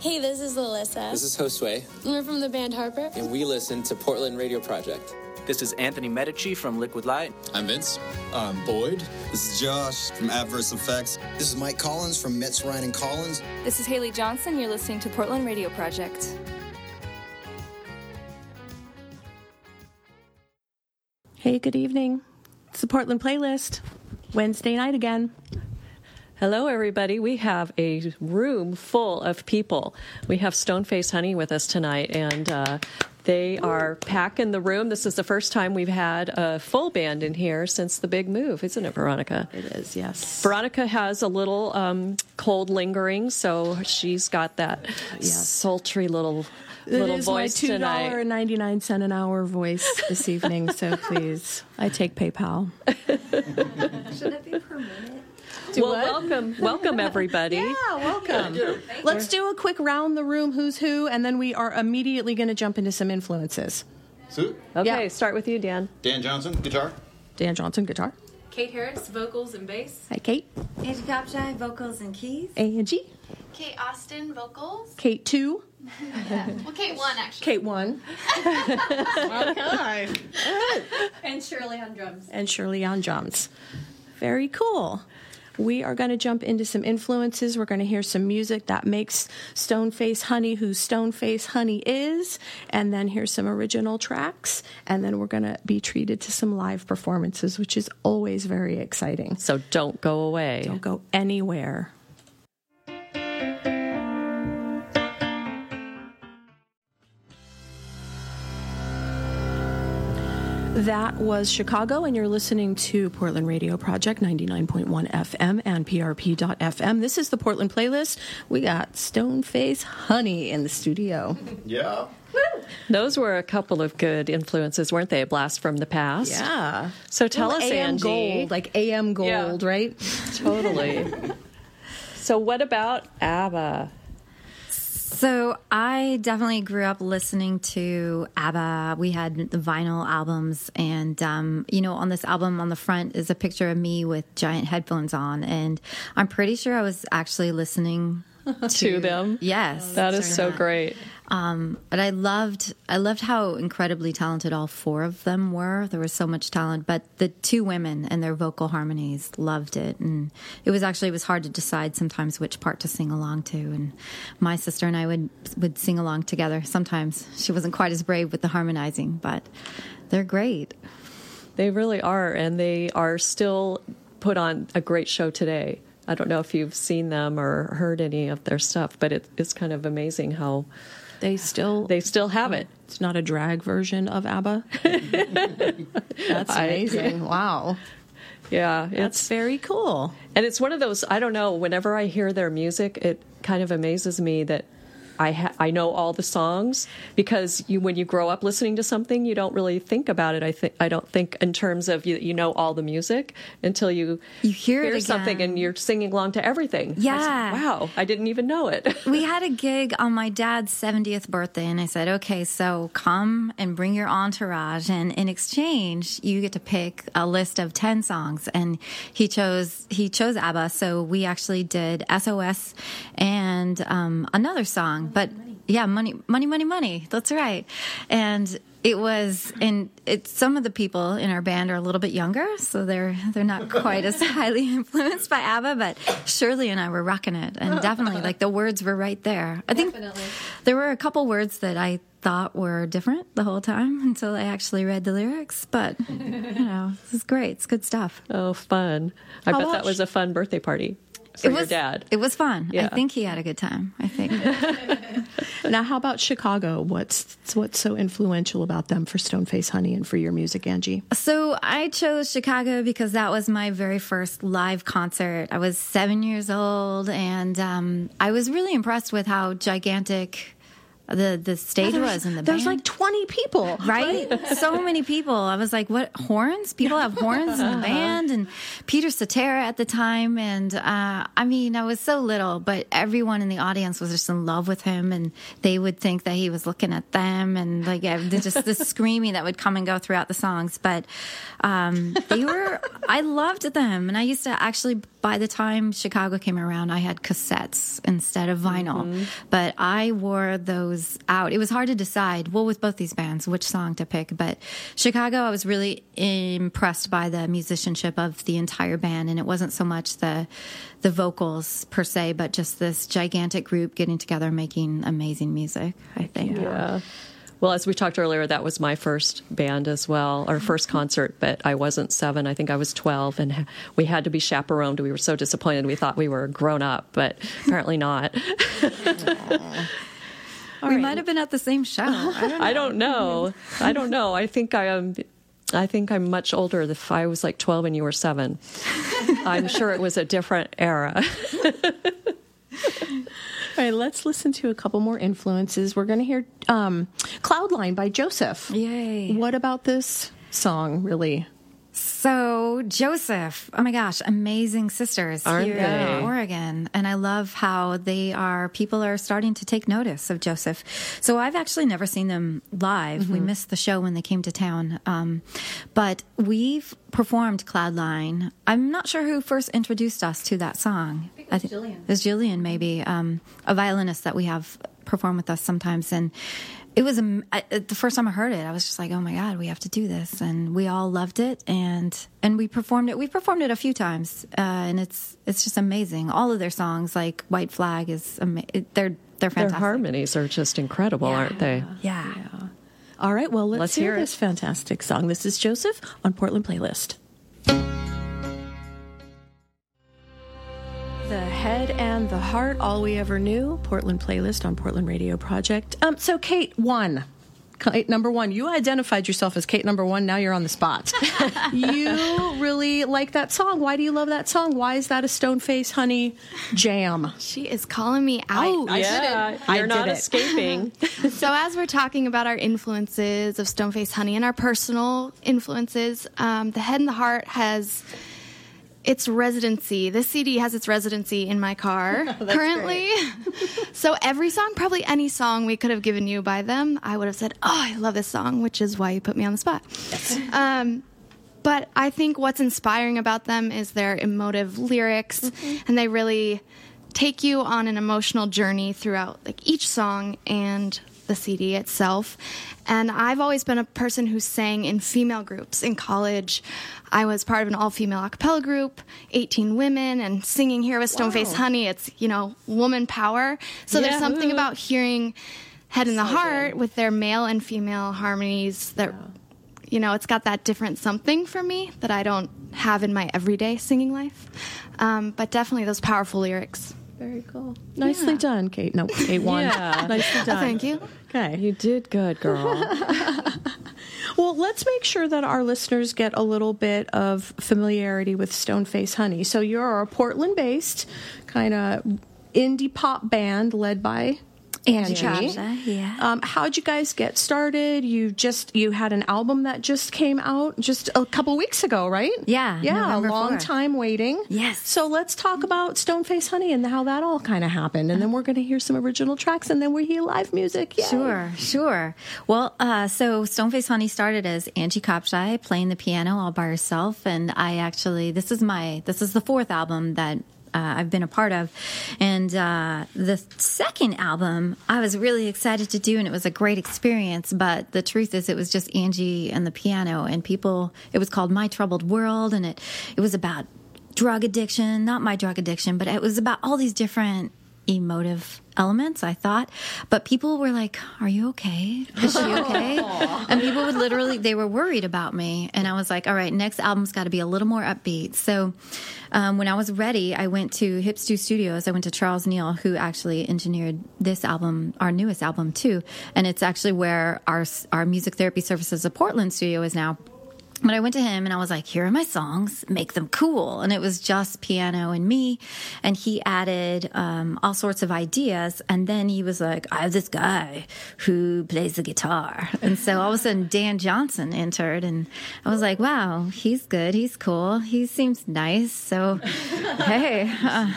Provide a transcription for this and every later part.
Hey, this is Alyssa. This is Josue. We're from the band Harper. And we listen to Portland Radio Project. This is Anthony Medici from Liquid Light. I'm Vince. I'm Boyd. This is Josh from Adverse Effects. This is Mike Collins from Metz, Ryan, and Collins. This is Haley Johnson. You're listening to Portland Radio Project. Hey, good evening. It's the Portland Playlist. Wednesday night again. Hello, everybody. We have a room full of people. We have Stoneface Honey with us tonight, and uh, they are packing the room. This is the first time we've had a full band in here since the big move, isn't it, Veronica? It is, yes. Veronica has a little um, cold lingering, so she's got that Yes. sultry little It little is voice my two tonight. dollar and ninety nine cent an hour voice this evening. So please, I take PayPal. Should it be per minute? well, welcome, welcome everybody. Yeah, welcome. Let's do a quick round the room. Who's who, and then we are immediately going to jump into some influences. Sue? Okay, Yeah. start with you, Dan. Dan Johnson, guitar. Dan Johnson, guitar. Kate Harris, vocals and bass. Hi, Kate. Angie Copshy, vocals and keys. Angie. Kate Austin, vocals. Kate two. Well, Kate one, actually. Kate one. okay. And Shirley on drums. and Shirley on drums. Very cool. We are going to jump into some influences. We're going to hear some music that makes Stoneface Honey who Stoneface Honey is, and then hear some original tracks. And then we're going to be treated to some live performances, which is always very exciting. So don't go away. Don't go anywhere. That was Chicago, and you're listening to Portland Radio Project 99.1 FM and PRP.FM. This is the Portland playlist. We got Stoneface Honey in the studio. Yeah. Those were a couple of good influences, weren't they? A blast from the past. Yeah. So tell Little us, AM Angie. Gold, like AM Gold, Yeah. right? Totally. so what about ABBA? So I definitely grew up listening to ABBA. We had the vinyl albums, and um, you know, on this album on the front is a picture of me with giant headphones on, and I'm pretty sure I was actually listening To them? Yes, That is so Yeah. great. Um, but I loved, I loved how incredibly talented all four of them were. There was so much talent, but the two women and their vocal harmonies loved it, and it was actually it was hard to decide sometimes which part to sing along to. And my sister and I would would sing along together. Sometimes she wasn't quite as brave with the harmonizing, but they're great. They really are, and they are still put on a great show today. I don't know if you've seen them or heard any of their stuff, but it, it's kind of amazing how They still they still have it. It's not a drag version of ABBA. That's I- amazing. wow. Yeah, That's it's very cool. and it's one of those. I don't know. Whenever I hear their music, it kind of amazes me that I ha- I know all the songs because you when you grow up listening to something, you don't really think about it. I think I don't think in terms of you, you know all the music until you You hear it something again. and you're singing along to everything. I like, Yeah. wow, I didn't even know it. we had a gig on my dad's 70th birthday and i said okay so come and bring your entourage and in exchange you get to pick a list of 10 songs and he chose he chose abba so we actually did sos and um, another song but yeah money money money money. That's right. And it was and it's some of the people in our band are a little bit younger so they're they're not quite as highly influenced by abba but shirley and i were rocking it. And definitely like the words were right there. I think there were a couple words that i thought were different the whole time until i actually read the lyrics but you know this is great. It's good stuff. Oh, fun! I How bet that was a fun birthday party. for it your was dad. it was fun i think he had a good time i think Now, how about Chicago? What's what's so influential about them for Stoneface Honey and for your music, Angie? So I chose Chicago because that was my very first live concert. I was seven years old, and um, I was really impressed with how gigantic the the stage was in the There's band. like 20 people, right? so many people. I was like, what horns? People have horns in the band, and Peter Cetera at the time. And uh, I mean, I was so little, but everyone in the audience was just in love with him, and they would think that he was looking at them, and like just the screaming that would come and go throughout the songs. But um, they were, I loved them, and I used to actually by the time Chicago came around, I had cassettes instead of vinyl. Mm-hmm. But I wore those out. It was hard to decide, well, with both these bands, which song to pick. But Chicago, I was really impressed by the musicianship of the entire band. And it wasn't so much the, the vocals per se, but just this gigantic group getting together making amazing music, I think. Yeah. Well, as we talked earlier, that was my first band as well, our oh. first concert, but I wasn't seven. I think I was 12, and we had to be chaperoned. We were so disappointed. We thought we were grown up, but apparently not. we might have been at the same show. I don't know. I don't know. I think I am. I think I'm much older. If I was like 12 and you were seven, I'm sure it was a different era. All right, let's listen to a couple more influences. We're going to hear um, Cloudline by Joseph. Yay. What about this song really? So Joseph, oh my gosh, amazing sisters Aren't here they? in Oregon, and I love how they are. People are starting to take notice of Joseph. So I've actually never seen them live. We missed the show when they came to town, um, but we've performed Cloudline. I'm not sure who first introduced us to that song. I think it was Jillian. It was Jillian, maybe um, a violinist that we have perform with us sometimes, and it was am- I, the first time I heard it. I was just like, "Oh my god, we have to do this!" And we all loved it, and and we performed it. We performed it a few times, uh, and it's it's just amazing. All of their songs, like White Flag, is ama- it- they're they're fantastic. Their harmonies are just incredible, aren't they? yeah. All right, well, let's, Let's hear, hear this fantastic song. This is Joseph on Portland Playlist. The head and the heart, all we ever knew. Portland Playlist on Portland Radio Project. Um, so, Kate, one. Kate number one. You identified yourself as Kate number one. Now you're on the spot. you really like that song. Why do you love that song? Why is that a Stoneface Honey jam? She is calling me out. Yeah, I you're not did escaping. so as we're talking about our influences of Stoneface Honey and our personal influences, um, the Head and the Heart has its residency. This CD has its residency in my car currently. so every song, probably any song we could have given you by them, I would have said, "Oh, I love this song," which is why you put me on the spot. Um, but I think what's inspiring about them is their emotive lyrics, and they really take you on an emotional journey throughout like each song and the CD itself. And I've always been a person who sang in female groups in college. I was part of an all-female a cappella group, 18 women, and singing here with Stoneface Honey. It's you know woman power. So there's something about hearing Head and the Heart with their male and female harmonies that you know, it's got that different something for me that I don't have in my everyday singing life. Um, but definitely those powerful lyrics. Very cool. Nicely done, Kate. No, Kate one. Yeah. Nicely oh, done. Thank you. Okay. You did good, girl. Well, let's make sure that our listeners get a little bit of familiarity with Stoneface Honey. So you're a Portland-based kind of indie pop band led by Angie. Chacha, yeah. Um, how'd you guys get started? You just you had an album that just came out just a couple weeks ago, right? Yeah, yeah, November a long 4. time waiting. Yes. So let's talk about Stoneface Honey and how that all kind of happened, and then we're going to hear some original tracks, and then we hear live music. Yay. Sure, sure. Well, uh, so Stoneface Honey started as Angie Kopshai playing the piano all by herself, and I actually this is my this is the fourth album that. Uh, I've been a part of, and uh, the second album I was really excited to do, and it was a great experience. But the truth is, it was just Angie and the piano, and people. It was called My Troubled World, and it it was about drug addiction, not my drug addiction, but it was about all these different emotive elements, I thought. But people were like, Are you okay? Is she okay? and people would literally, they were worried about me. And I was like, All right, next album's got to be a little more upbeat. So um, when I was ready, I went to Hip Stew Studios. I went to Charles Neal, who actually engineered this album, our newest album, too. And it's actually where our, our music therapy services of Portland studio is now but I went to him and I was like, here are my songs, make them cool. And it was just piano and me. And he added um, all sorts of ideas. And then he was like, I have this guy who plays the guitar. And so all of a sudden, Dan Johnson entered. And I was like, wow, he's good. He's cool. He seems nice. So, hey, uh,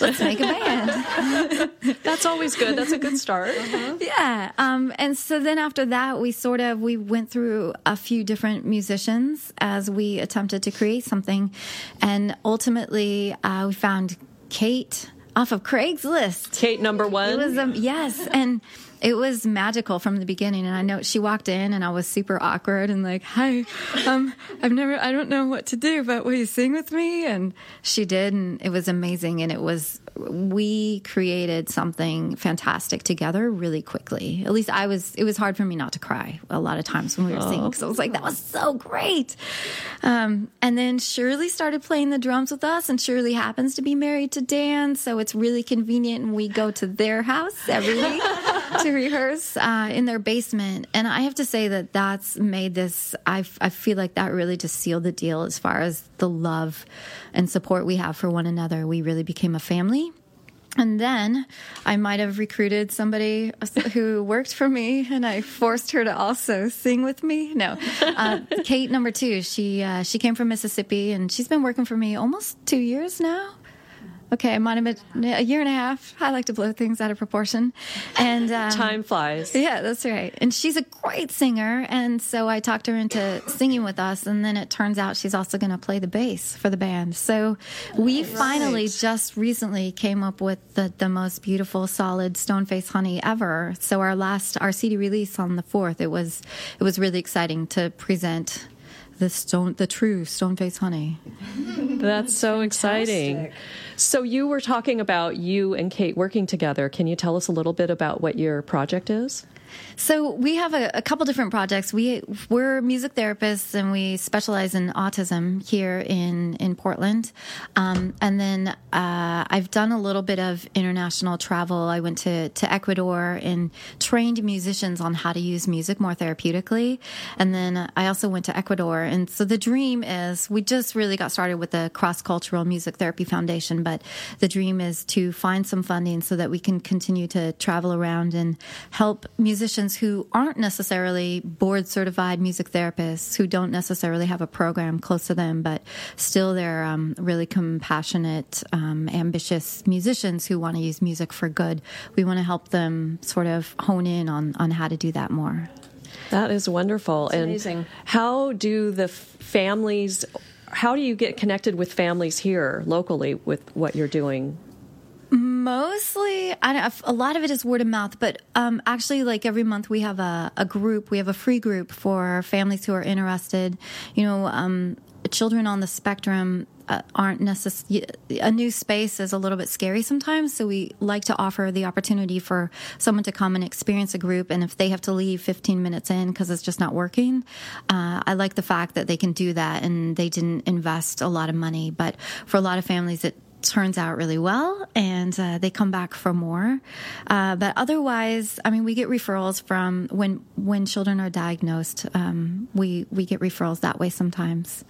let's make a band. That's always good. That's a good start. Yeah. Um, and so then after that, we sort of we went through a few different musicians friends as we attempted to create something. And ultimately, uh, we found Kate off of Craigslist. Kate number one. It was um, yes, and it was magical from the beginning. And I know she walked in, and I was super awkward and like, "Hi, um, I've never, I don't know what to do, but will you sing with me?" And she did, and it was amazing. And it was we created something fantastic together really quickly. At least I was. It was hard for me not to cry a lot of times when we were singing because I was like, "That was so great." Um, and then Shirley started playing the drums with us, and Shirley happens to be married to Dan, so it's really convenient, and we go to their house every week to rehearse uh, in their basement. And I have to say that that's made this. I I feel like that really just sealed the deal as far as the love and support we have for one another. We really became a family. And then I might have recruited somebody who worked for me, and I forced her to also sing with me. No, uh, Kate, number two, she uh, she came from Mississippi, and she's been working for me almost two years now. Okay, might have been a year and a half. I like to blow things out of proportion, and um, Time flies. yeah, that's right. And she's a great singer. And so I talked her into singing with us. And then it turns out she's also going to play the bass for the band. So we finally just recently came up with the, the most beautiful, solid stone face honey ever. So our last, our CD release on the 4th, it was, it was really exciting to present the stone, the true stone face honey. That's so exciting. So you were talking about you and Kate working together. Can you tell us a little bit about what your project is? So we have a, a couple different projects. We we're music therapists and we specialize in autism here in in Portland. Um, and then uh, I've done a little bit of international travel. I went to to Ecuador and trained musicians on how to use music more therapeutically. And then I also went to Ecuador. And so the dream is we just really got started with the Cross Cultural Music Therapy Foundation, but the dream is to find some funding so that we can continue to travel around and help musicians who aren't necessarily board certified music therapists, who don't necessarily have a program close to them, but still they're um, really compassionate, um, ambitious musicians who want to use music for good. We want to help them sort of hone in on, on how to do that more. That is wonderful. and amazing. how do the f- families? How do you get connected with families here locally with what you're doing? Mostly, I don't, a lot of it is word of mouth, but um, actually, like every month, we have a, a group. We have a free group for families who are interested. You know, um, children on the spectrum uh, aren't necessarily a new space is a little bit scary sometimes. So we like to offer the opportunity for someone to come and experience a group, and if they have to leave 15 minutes in because it's just not working, uh, I like the fact that they can do that and they didn't invest a lot of money. But for a lot of families, it turns out really well and uh, they come back for more. Uh, but otherwise i mean we get referrals from when when children are diagnosed um, we we get referrals that way sometimes.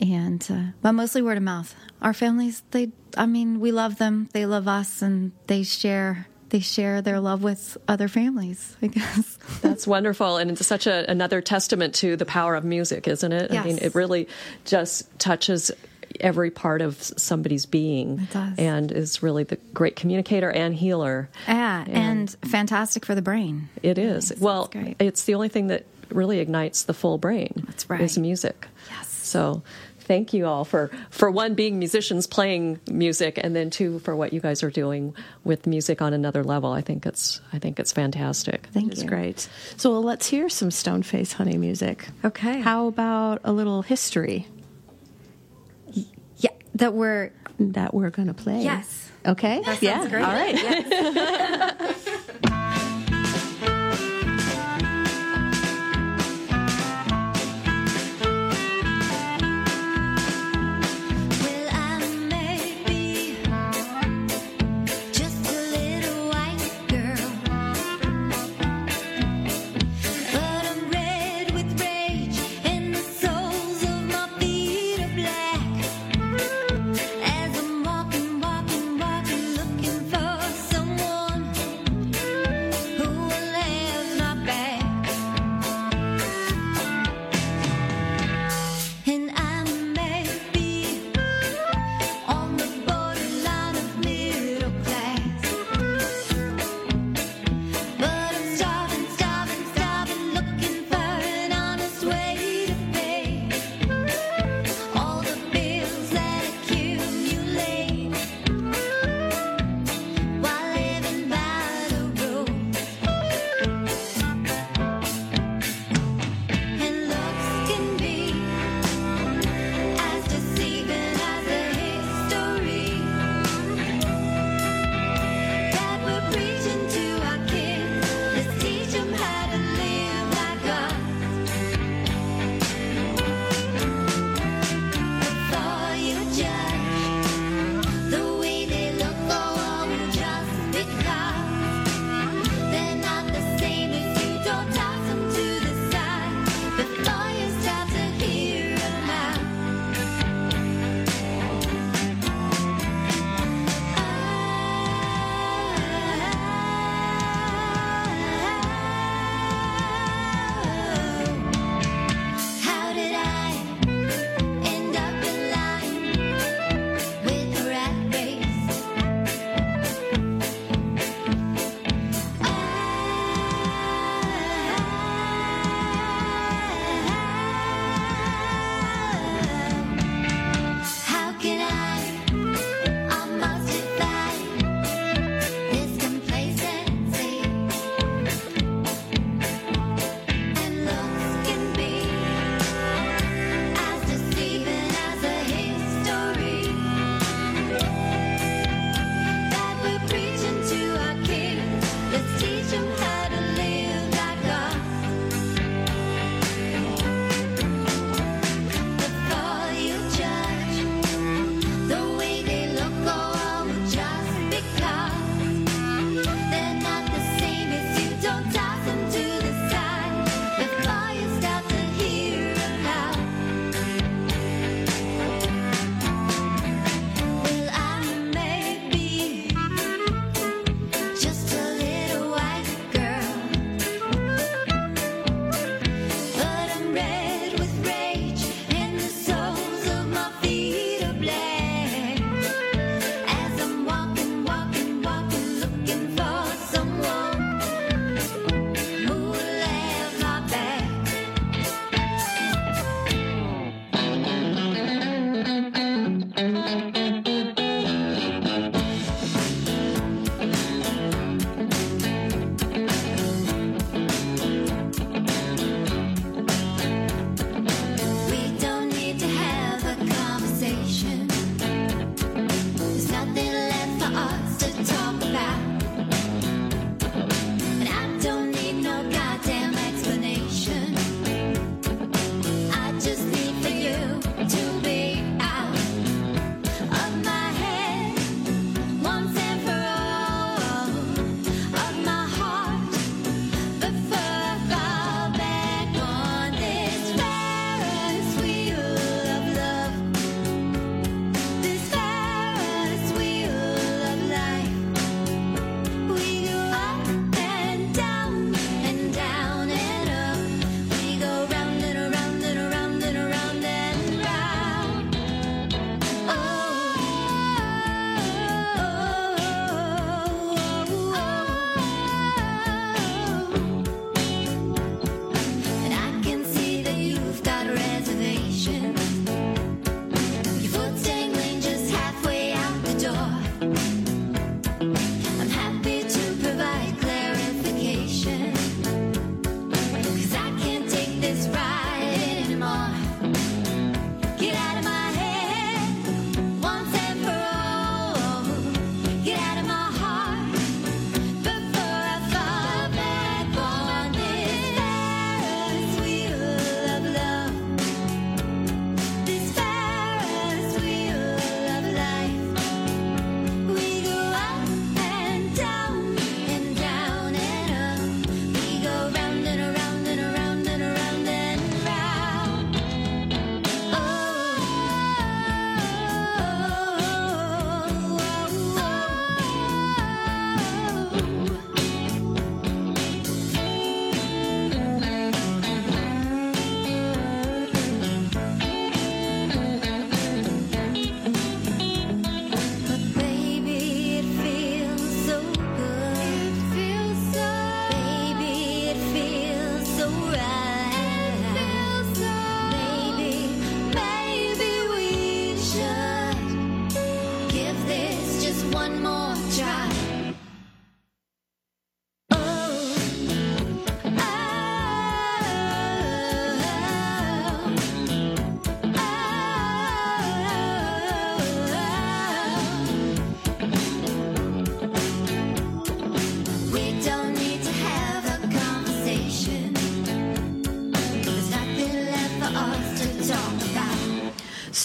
And uh, but mostly word of mouth. Our families they i mean we love them they love us and they share they share their love with other families i guess. That's wonderful, and it's such a, another testament to the power of music, isn't it? I mean, it really just touches every part of somebody's being, It does. and is really the great communicator and healer. yeah and fantastic for the brain It is. well, great. it's the only thing that really ignites the full brain. That's right. Is music. Yes. So. Thank you all for, for one being musicians playing music, and then two for what you guys are doing with music on another level. I think it's I think it's fantastic. thank It's you great. So well, let's hear some Stoneface Honey music. Okay. How about a little history yeah that we're that we're going to play? Yes. Okay. That sounds yeah. great. All right. Well,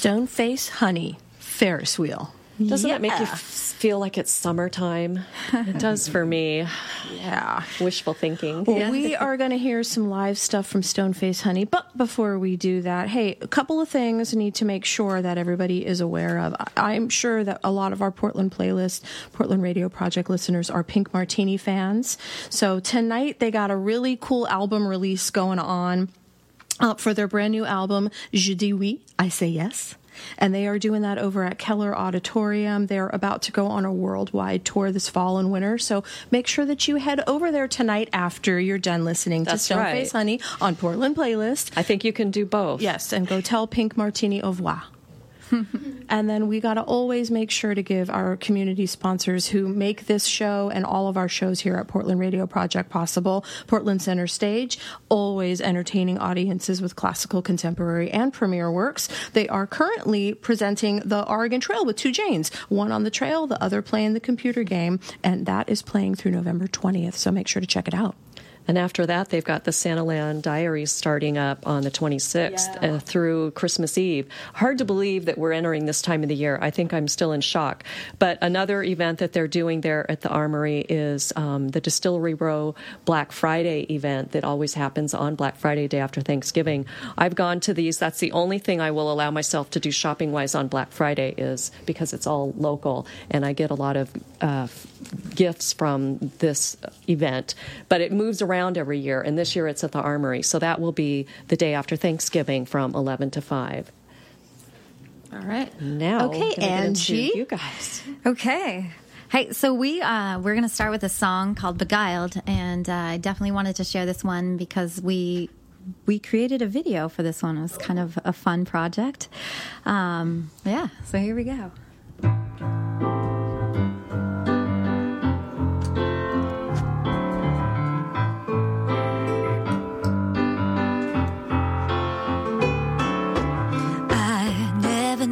Stoneface Honey Ferris wheel. Doesn't that make you f- feel like it's summertime? It does for me. Yeah. Wishful thinking. Well, we are going to hear some live stuff from Stoneface Honey, but before we do that, hey, a couple of things need to make sure that everybody is aware of. I- I'm sure that a lot of our Portland playlist, Portland Radio Project listeners are Pink Martini fans. So tonight they got a really cool album release going on uh, for their brand new album, Je dis oui, I say yes. And they are doing that over at Keller Auditorium. They're about to go on a worldwide tour this fall and winter. So make sure that you head over there tonight after you're done listening That's to Stoneface right. Honey on Portland Playlist. I think you can do both. Yes, and go tell Pink Martini au revoir. and then we got to always make sure to give our community sponsors who make this show and all of our shows here at Portland Radio Project possible. Portland Center Stage, always entertaining audiences with classical, contemporary, and premiere works. They are currently presenting the Oregon Trail with two Janes, one on the trail, the other playing the computer game, and that is playing through November 20th. So make sure to check it out. And after that, they've got the Santaland Diaries starting up on the 26th uh, through Christmas Eve. Hard to believe that we're entering this time of the year. I think I'm still in shock. But another event that they're doing there at the Armory is um, the Distillery Row Black Friday event that always happens on Black Friday, day after Thanksgiving. I've gone to these. That's the only thing I will allow myself to do shopping wise on Black Friday is because it's all local and I get a lot of uh, gifts from this event. But it moves around every year, and this year it's at the Armory. So that will be the day after Thanksgiving from 11 to 5. All right. Now, Okay, we're gonna get into Angie. you guys. Okay. Hey, so we uh, we're gonna start with a song called "Beguiled," and uh, I definitely wanted to share this one because we we created a video for this one. It was kind of a fun project. Um, yeah, so here we go.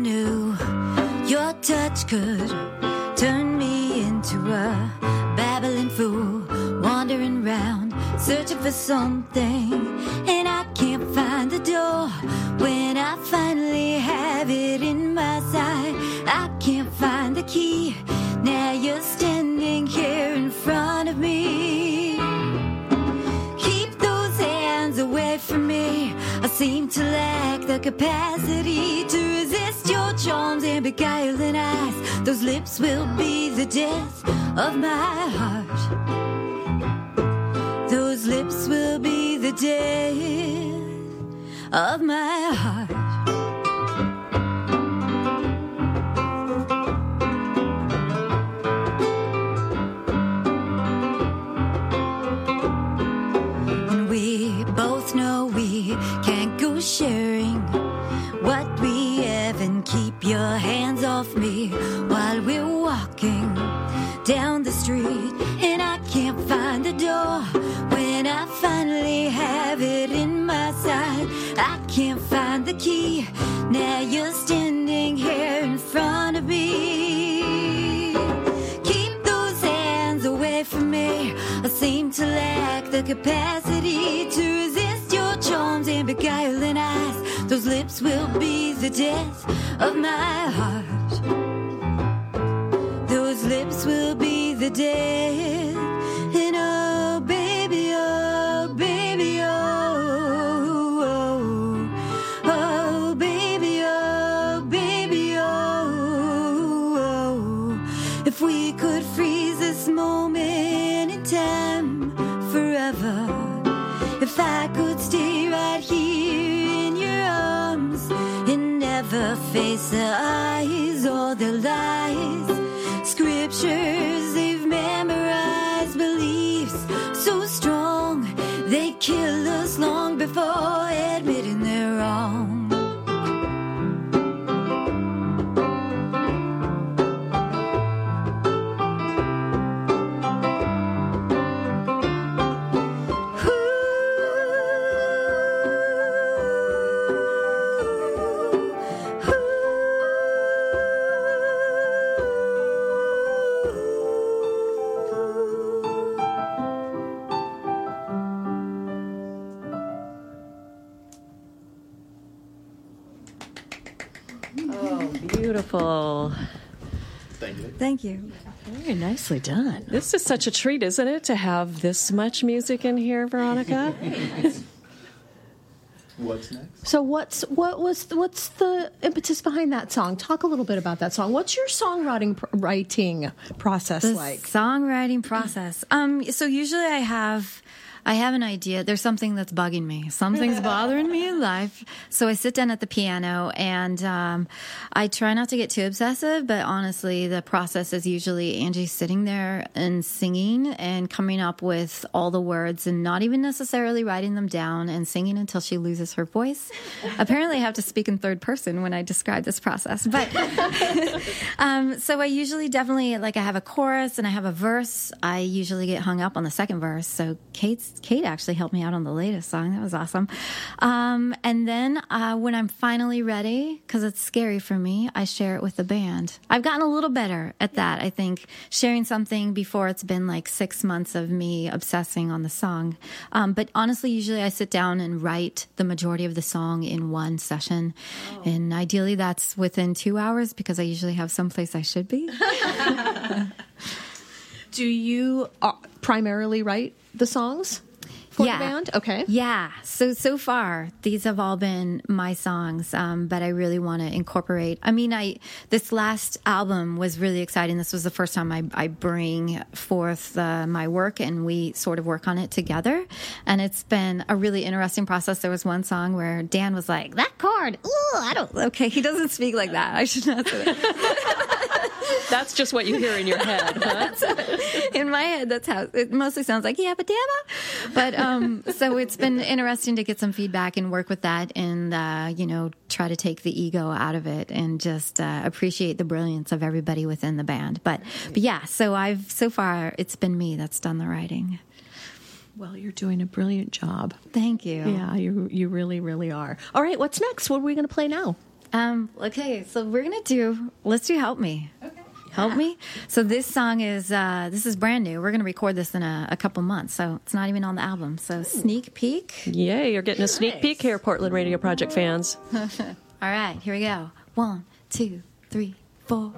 Knew your touch could turn me into a babbling fool, wandering round searching for something, and I can't find the door. When I finally have it in my sight, I can't find the key. Now you're standing here in front of me. Keep those hands away from me. I seem to lack the capacity to your charms and beguiling eyes. Those lips will be the death of my heart. Those lips will be the death of my heart. Your hands off me while we're walking down the street. And I can't find the door when I finally have it in my sight. I can't find the key. Now you're standing here in front of me. Keep those hands away from me. I seem to lack the capacity to resist your charms and beguiling eyes. Those lips will be the death of my heart. Those lips will be the death. Face the eyes or the lies, scriptures they've memorized, beliefs so strong. They kill us long before admitting Thank you. Very nicely done. This is such a treat, isn't it, to have this much music in here, Veronica? What's next? So what's what was what's the impetus behind that song? Talk a little bit about that song. What's your songwriting pr- writing process The like? songwriting process. Um, so usually I have. I have an idea. There's something that's bugging me. Something's bothering me in life. So I sit down at the piano and um, I try not to get too obsessive, but honestly, the process is usually Angie sitting there and singing and coming up with all the words and not even necessarily writing them down and singing until she loses her voice. Apparently, I have to speak in third person when I describe this process. But um, so I usually definitely like I have a chorus and I have a verse. I usually get hung up on the second verse. So Kate's Kate actually helped me out on the latest song. That was awesome. Um, and then uh, when I'm finally ready, because it's scary for me, I share it with the band. I've gotten a little better at that. I think sharing something before it's been like six months of me obsessing on the song. Um, but honestly, usually I sit down and write the majority of the song in one session, and ideally that's within two hours because I usually have someplace I should be. Do you uh, primarily write the songs for Yeah. the band? Okay. Yeah. So so far, these have all been my songs, um, but I really want to incorporate. I mean, I this last album was really exciting. This was the first time I, I bring forth uh, my work, and we sort of work on it together. And it's been a really interesting process. There was one song where Dan was like, "That chord, ooh, I don't." Okay, he doesn't speak like that. I should not say that. That's just what you hear in your head, huh? in my head that's how it mostly sounds like yeah but damn but um so it's been interesting to get some feedback and work with that and uh you know try to take the ego out of it and just uh, appreciate the brilliance of everybody within the band but but yeah so i've so far it's been me that's done the writing Well, you're doing a brilliant job. thank you Yeah, you you really really are. All right, what's next? What are we going to play now? Um, okay, so we're gonna do let's do Help Me. Okay. Help me. So this song is uh, this is brand new. We're gonna record this in a, a couple months, so it's not even on the album. So sneak peek. Yay, you're getting a sneak peek here, Portland Radio Project fans. All right, here we go. One, two, three, four.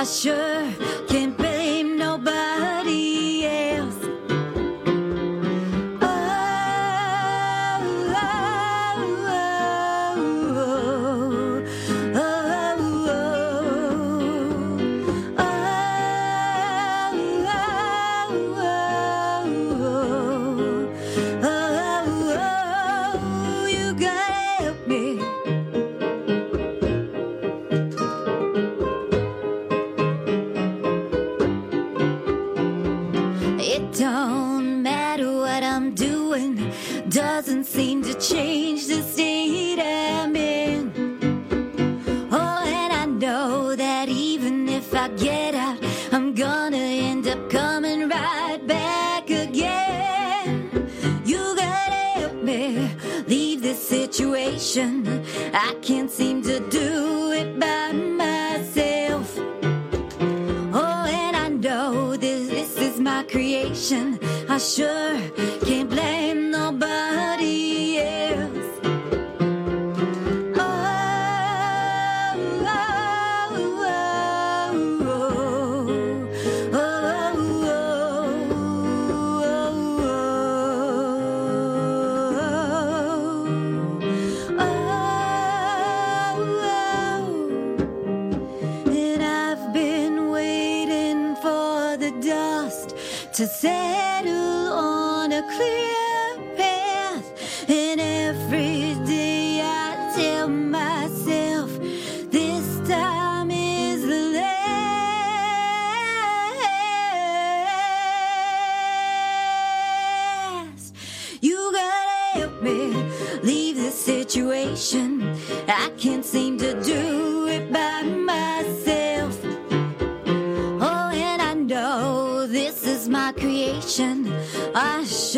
I sure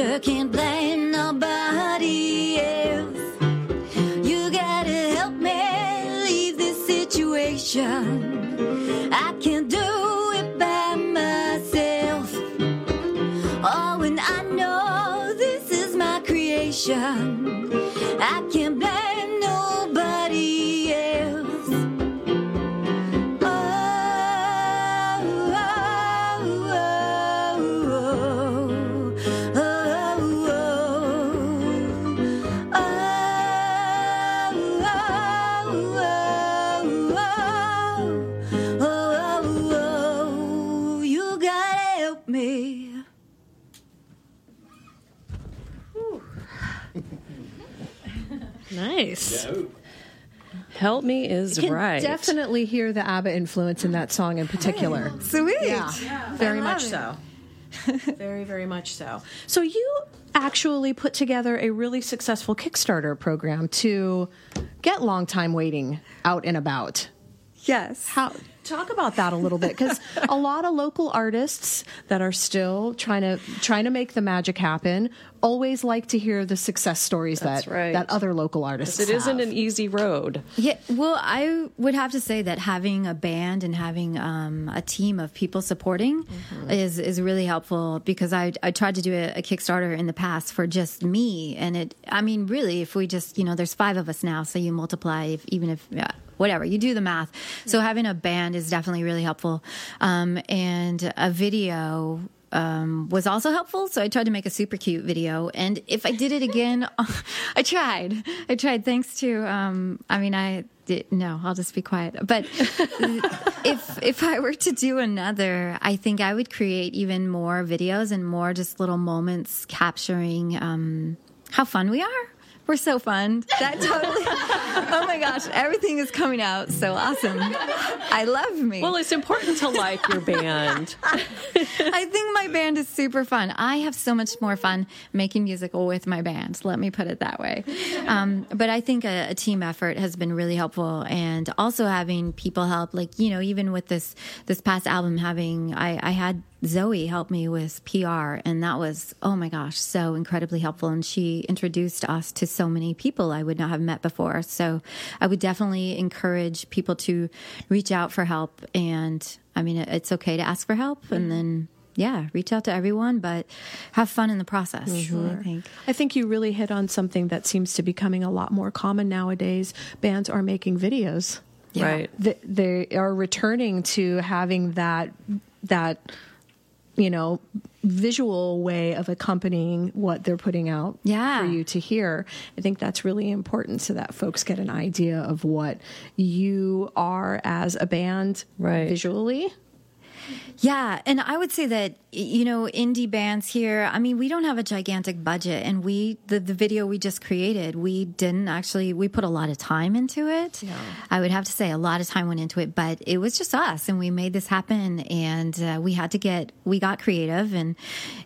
sure can't blame nobody else. You gotta help me leave this situation. I can't do it by myself. Oh, and I know this is my creation. I can't blame Help me is You can right. definitely hear the ABBA influence in that song in particular. Sweet. Yeah, very much love so. very, very much so. So you actually put together a really successful Kickstarter program to get long time waiting out and about. Yes. How talk about that a little bit because a lot of local artists that are still trying to trying to make the magic happen always like to hear the success stories That's that right. that other local artists Because it isn't an easy road. Yeah, well, I would have to say that having a band and having um, a team of people supporting is is really helpful because I I tried to do a, a Kickstarter in the past for just me, and it. I mean, really, if we just you know, there's five of us now, so you multiply, if, even if. Yeah, Whatever you do the math, so having a band is definitely really helpful, um, and a video um, was also helpful. So I tried to make a super cute video. And if I did it again, I tried. I tried thanks to, um, I mean, I did, no, I'll just be quiet. But if, if I were to do another, I think I would create even more videos and more just little moments capturing, um, how fun we are. We're so fun. That totally. oh my gosh, everything is coming out so awesome. I love me. Well, it's important to like your band. I think my band is super fun. I have so much more fun making music with my band. Let me put it that way. Um, but I think a, a team effort has been really helpful, and also having people help. Like you know, even with this this past album, having I, I had Zoe helped me with PR, and that was oh my gosh, so incredibly helpful. And she introduced us to so many people I would not have met before. So I would definitely encourage people to reach out for help. And I mean, it's okay to ask for help, and mm-hmm. then yeah, reach out to everyone, but have fun in the process. Mm-hmm. I think. I think you really hit on something that seems to be becoming a lot more common nowadays. Bands are making videos. Yeah. Right. Th- They are returning to having that that you know visual way of accompanying what they're putting out Yeah. for you to hear. I think that's really important so that folks get an idea of what you are as a band Right. visually. Yeah, and I would say that you know indie bands here. I mean, we don't have a gigantic budget, and we the the video we just created, we didn't actually we put a lot of time into it. I would have to say a lot of time went into it, but it was just us, and we made this happen, and uh, we had to get we got creative, and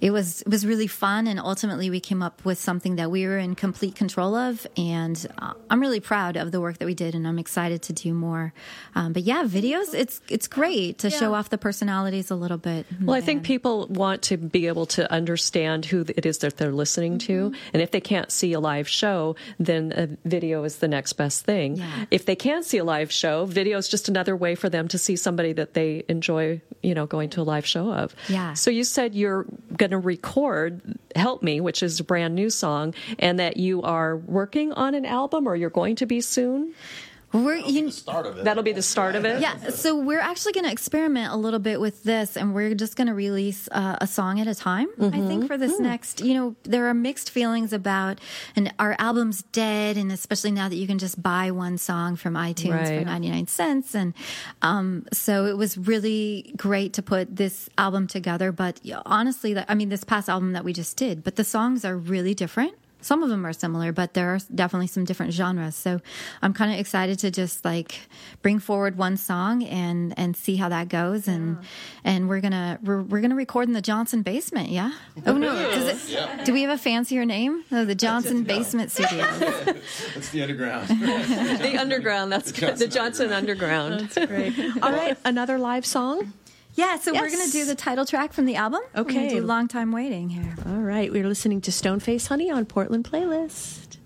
it was it was really fun, and ultimately we came up with something that we were in complete control of, and uh, I'm really proud of the work that we did, and I'm excited to do more. Um, but yeah, videos, it's it's great to show off the personalities a little bit. Well, I think people want to be able to understand who it is that they're listening to. Mm-hmm. And if they can't see a live show, then a video is the next best thing. Yeah. If they can see a live show, video is just another way for them to see somebody that they enjoy, you know, going to a live show of. Yeah. So you said you're going to record Help Me, which is a brand new song, and that you are working on an album or you're going to be soon? We're you, Start of it. That'll be the start of it. yeah, so we're actually going to experiment a little bit with this, and we're just going to release uh, a song at a time. I think for this next, you know, there are mixed feelings about, and our album's dead, and especially now that you can just buy one song from iTunes for ninety nine cents, and um, so it was really great to put this album together. But honestly, I mean, this past album that we just did, but the songs are really different. Some of them are similar, but there are definitely some different genres. So I'm kind of excited to just like bring forward one song and and see how that goes. And and we're gonna we're, we're gonna record in the Johnson basement. Yeah. Oh no. Does it, Do we have a fancier name? Oh, the Johnson Basement Studio. That's the underground. The underground. That's good. The Johnson Underground. That's great. All right, another live song. Yeah. So we're gonna do the title track from the album. We're Okay. do long time waiting here. All right, we're listening to Stoneface Honey on Portland Playlist.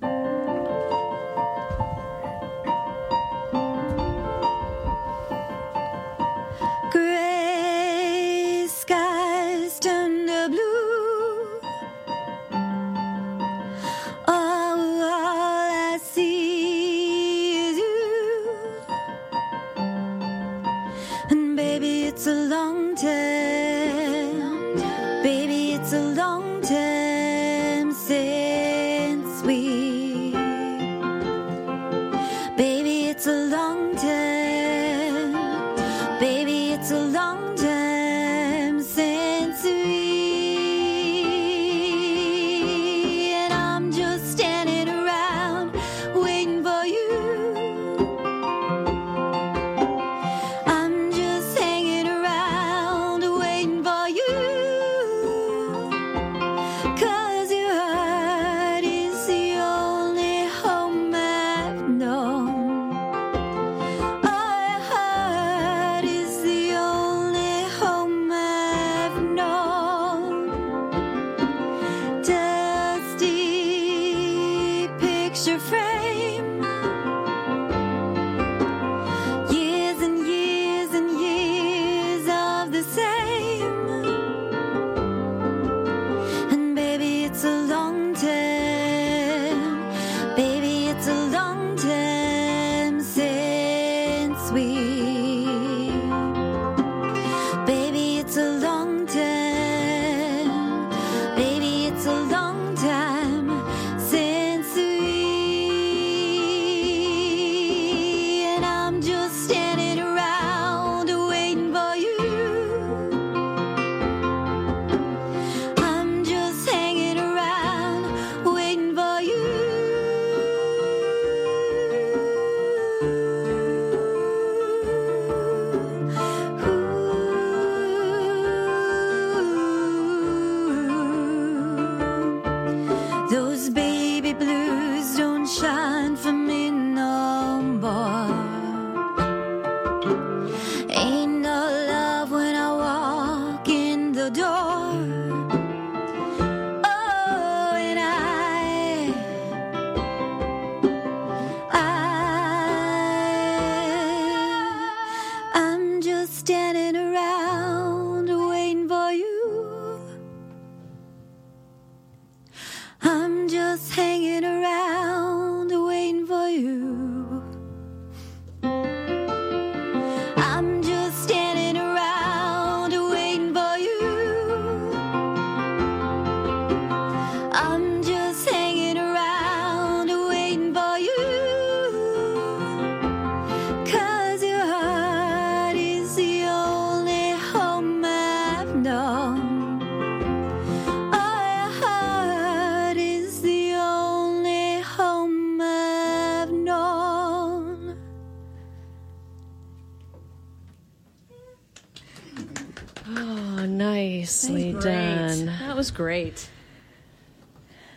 Great.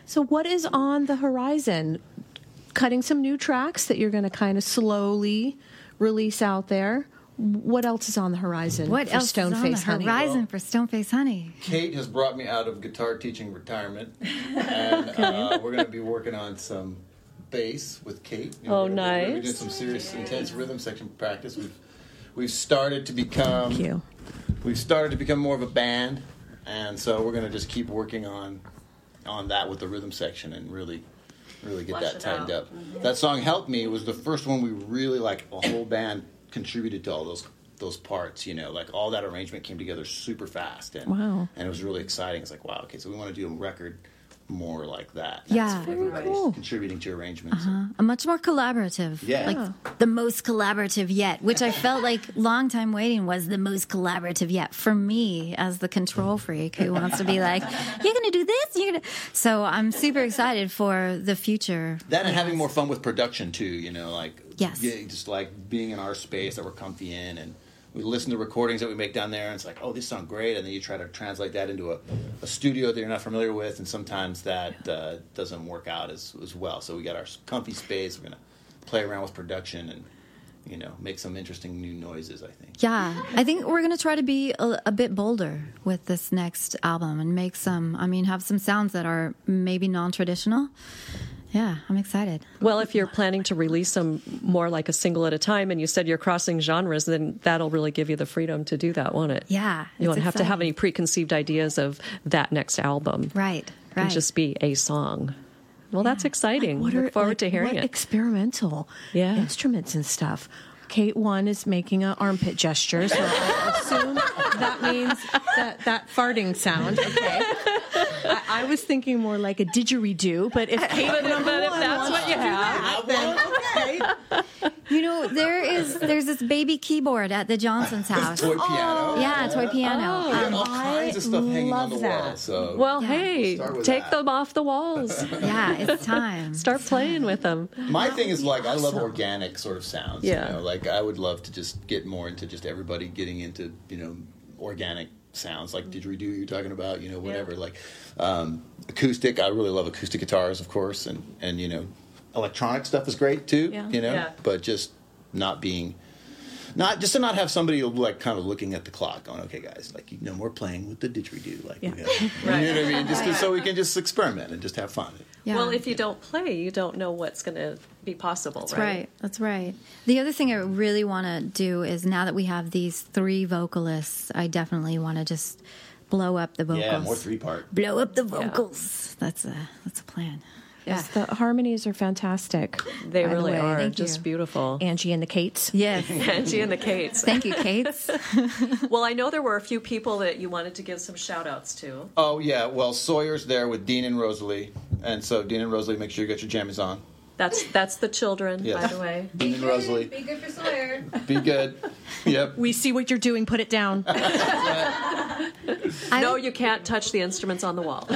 So, what is on the horizon? Cutting some new tracks that you're going to kind of slowly release out there. What else is on the horizon? What for else is on the Stoneface Honey? horizon for Stoneface Honey? Kate has brought me out of guitar teaching retirement, and uh, we're going to be working on some bass with Kate. You Oh, we're gonna be- We're doing some serious, intense rhythm section practice. We've we've started to become Thank you. we've started to become more of a band, and so we're going to just keep working on on that with the rhythm section and really really get Flesh that it tightened out. up. Mm-hmm. That song "Help Me" was the first one we really like. A whole band contributed to all those those parts. You know, like all that arrangement came together super fast, and Wow. and it was really exciting. It's like wow, okay, so we want to do a record more like that. Yeah. Everybody's cool. contributing to arrangements. Uh-huh. A much more collaborative. Yeah. Like the most collaborative yet, which I felt like long time waiting was the most collaborative yet for me as the control freak who wants to be like, you're going to do this, you're going to. So I'm super excited for the future. That and having more fun with production too, you know, like Yes. yeah, just like being in our space that we're comfy in, and we listen to recordings that we make down there, and it's like, oh, this sounds great, and then you try to translate that into a, a studio that you're not familiar with, and sometimes that uh, doesn't work out as as well. So we got our comfy space. We're gonna play around with production and you know make some interesting new noises. I think. Yeah, I think we're going to try to be a, a bit bolder with this next album and make some, I mean, have some sounds that are maybe non traditional. Yeah, I'm excited. Well, if you're planning to release them more like a single at a time, and you said you're crossing genres, then that'll really give you the freedom to do that, won't it? Yeah. You won't it's have to have any preconceived ideas of that next album. Right, It'll just be a song. Well, that's exciting. What Look are- forward like, to hearing what it. Experimental Yeah. instruments and stuff. Kate one is making an armpit gesture, so I assume that means that that farting sound. Okay. I, I was thinking more like a didgeridoo, but if Kate But if- number but if that's wants what you do have, that, then okay. You know, there is there's this baby keyboard at the Johnson's house. Toy piano. Yeah, toy piano. We got Um, all kinds of stuff hanging on the love wall. that. So Well, Yeah. hey, Start with take that. them off the walls. yeah, it's time. Start playing with them. My thing is like I love organic sort of sounds. Yeah. You know, like I would love to just get more into just everybody getting into you know organic sounds like didgeridoo you're talking about. You know, whatever. Like um, acoustic. I really love acoustic guitars, of course, and and you know electronic stuff is great too. Yeah. You know, Yeah. but just not being. Not just to not have somebody like kind of looking at the clock, going, "Okay, guys, like you know, we're playing with the didgeridoo, like Yeah. we got, you know what I mean, just to- so we can just experiment and just have fun." Yeah. Well, if you don't play, you don't know what's going to be possible, That's right? right. That's right. The other thing I really want to do is now that we have these three vocalists, I definitely want to just blow up the vocals. Yeah, more three part. Blow up the vocals. That's a that's a plan. Yes, the harmonies are fantastic. They by the really are, Thank just you. beautiful. Angie and the Kates. Yes. Angie and the Kates. Thank you, Kates. Well, I know there were a few people that you wanted to give some shout outs to. Oh yeah, well Sawyer's there with Dean and Rosalie, and so Dean and Rosalie, make sure you get your jammies on. That's that's the children, Yes. by the way. Dean and Rosalie, Be good for Sawyer. be good. Yep. We see what you're doing. Put it down. No, you can't touch the instruments on the wall.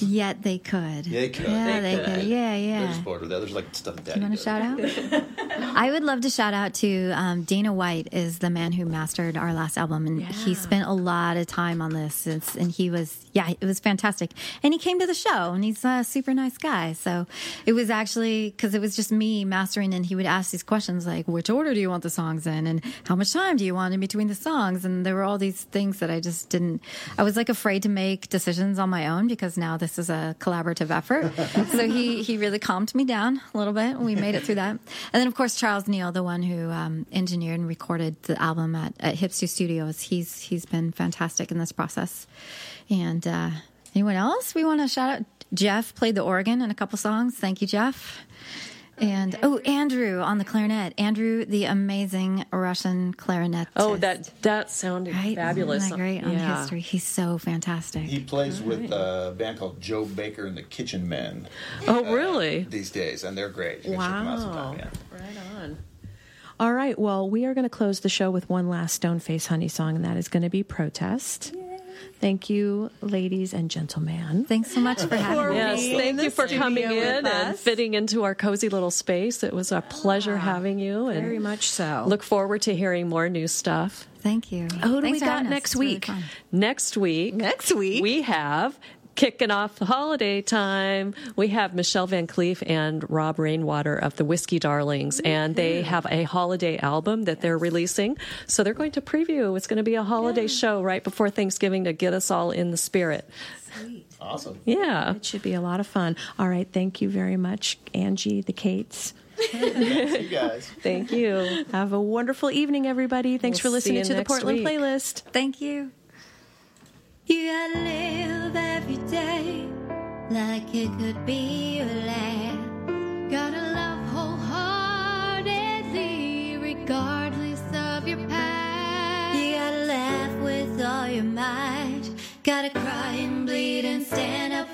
Yet they could. They could. Yeah, They they, could. could. Yeah, yeah. There's border there. There's like stuff that. You want to shout out? I would love to shout out to um, Dana White, is the man who mastered our last album, and he spent a lot of time on this. It's, and he was, yeah, it was fantastic. And he came to the show, and he's a super nice guy. So it was actually because it was just me mastering, and he would ask these questions like, "Which order do you want the songs in?" and "How much time do you want in between the songs?" And there were all these things that I just didn't. I was like afraid to make decisions on my own because now this is a collaborative effort. so he he really calmed me down a little bit. And we made it through that, and then of course Charles Neal, the one who um, engineered and recorded the album at, at Hipster Studios. He's he's been fantastic in this process. And uh, anyone else we want to shout out? Jeff played the organ in a couple songs. Thank you, Jeff. And oh, Andrew on the clarinet. Andrew, the amazing Russian clarinet. Oh, that that sounded right? fabulous. Isn't that great on Yeah. history? He's so fantastic. He plays with a band called Joe Baker and the Kitchen Men Oh, uh, really? these days, and they're great. You gotta check them out sometime, Wow. yeah. Right on. All right. Well, we are going to close the show with one last Stoneface Honey song, and that is going to be Protest. Thank you, ladies and gentlemen. Thanks so much for having me. Yes, thank you for coming studio with in and fitting into our cozy little space. It was a pleasure ah, having you, and Very much so. look forward to hearing more new stuff. Thank you. Oh, who do Thanks we got next It's really week? next week, Next week. we have kicking off the holiday time. We have Michelle Van Cleef and Rob Rainwater of the Whiskey Darlings, and they mm-hmm. have a holiday album that they're releasing. So they're going to preview. It's going to be a holiday show right before Thanksgiving to get us all in the spirit. Sweet. Awesome. Yeah. It should be a lot of fun. All right. Thank you very much, Angie, the Kates. See you guys. Thank you. Have a wonderful evening, everybody. Thanks We'll for listening to the Portland week. playlist. Thank you. You gotta live every day like it could be your last. Gotta love wholeheartedly, regardless of your past. You gotta laugh with all your might. Gotta cry and bleed and stand up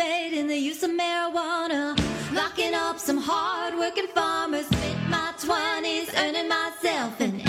debate in the use of marijuana. Locking up some hard working farmers, spent my 20s earning myself an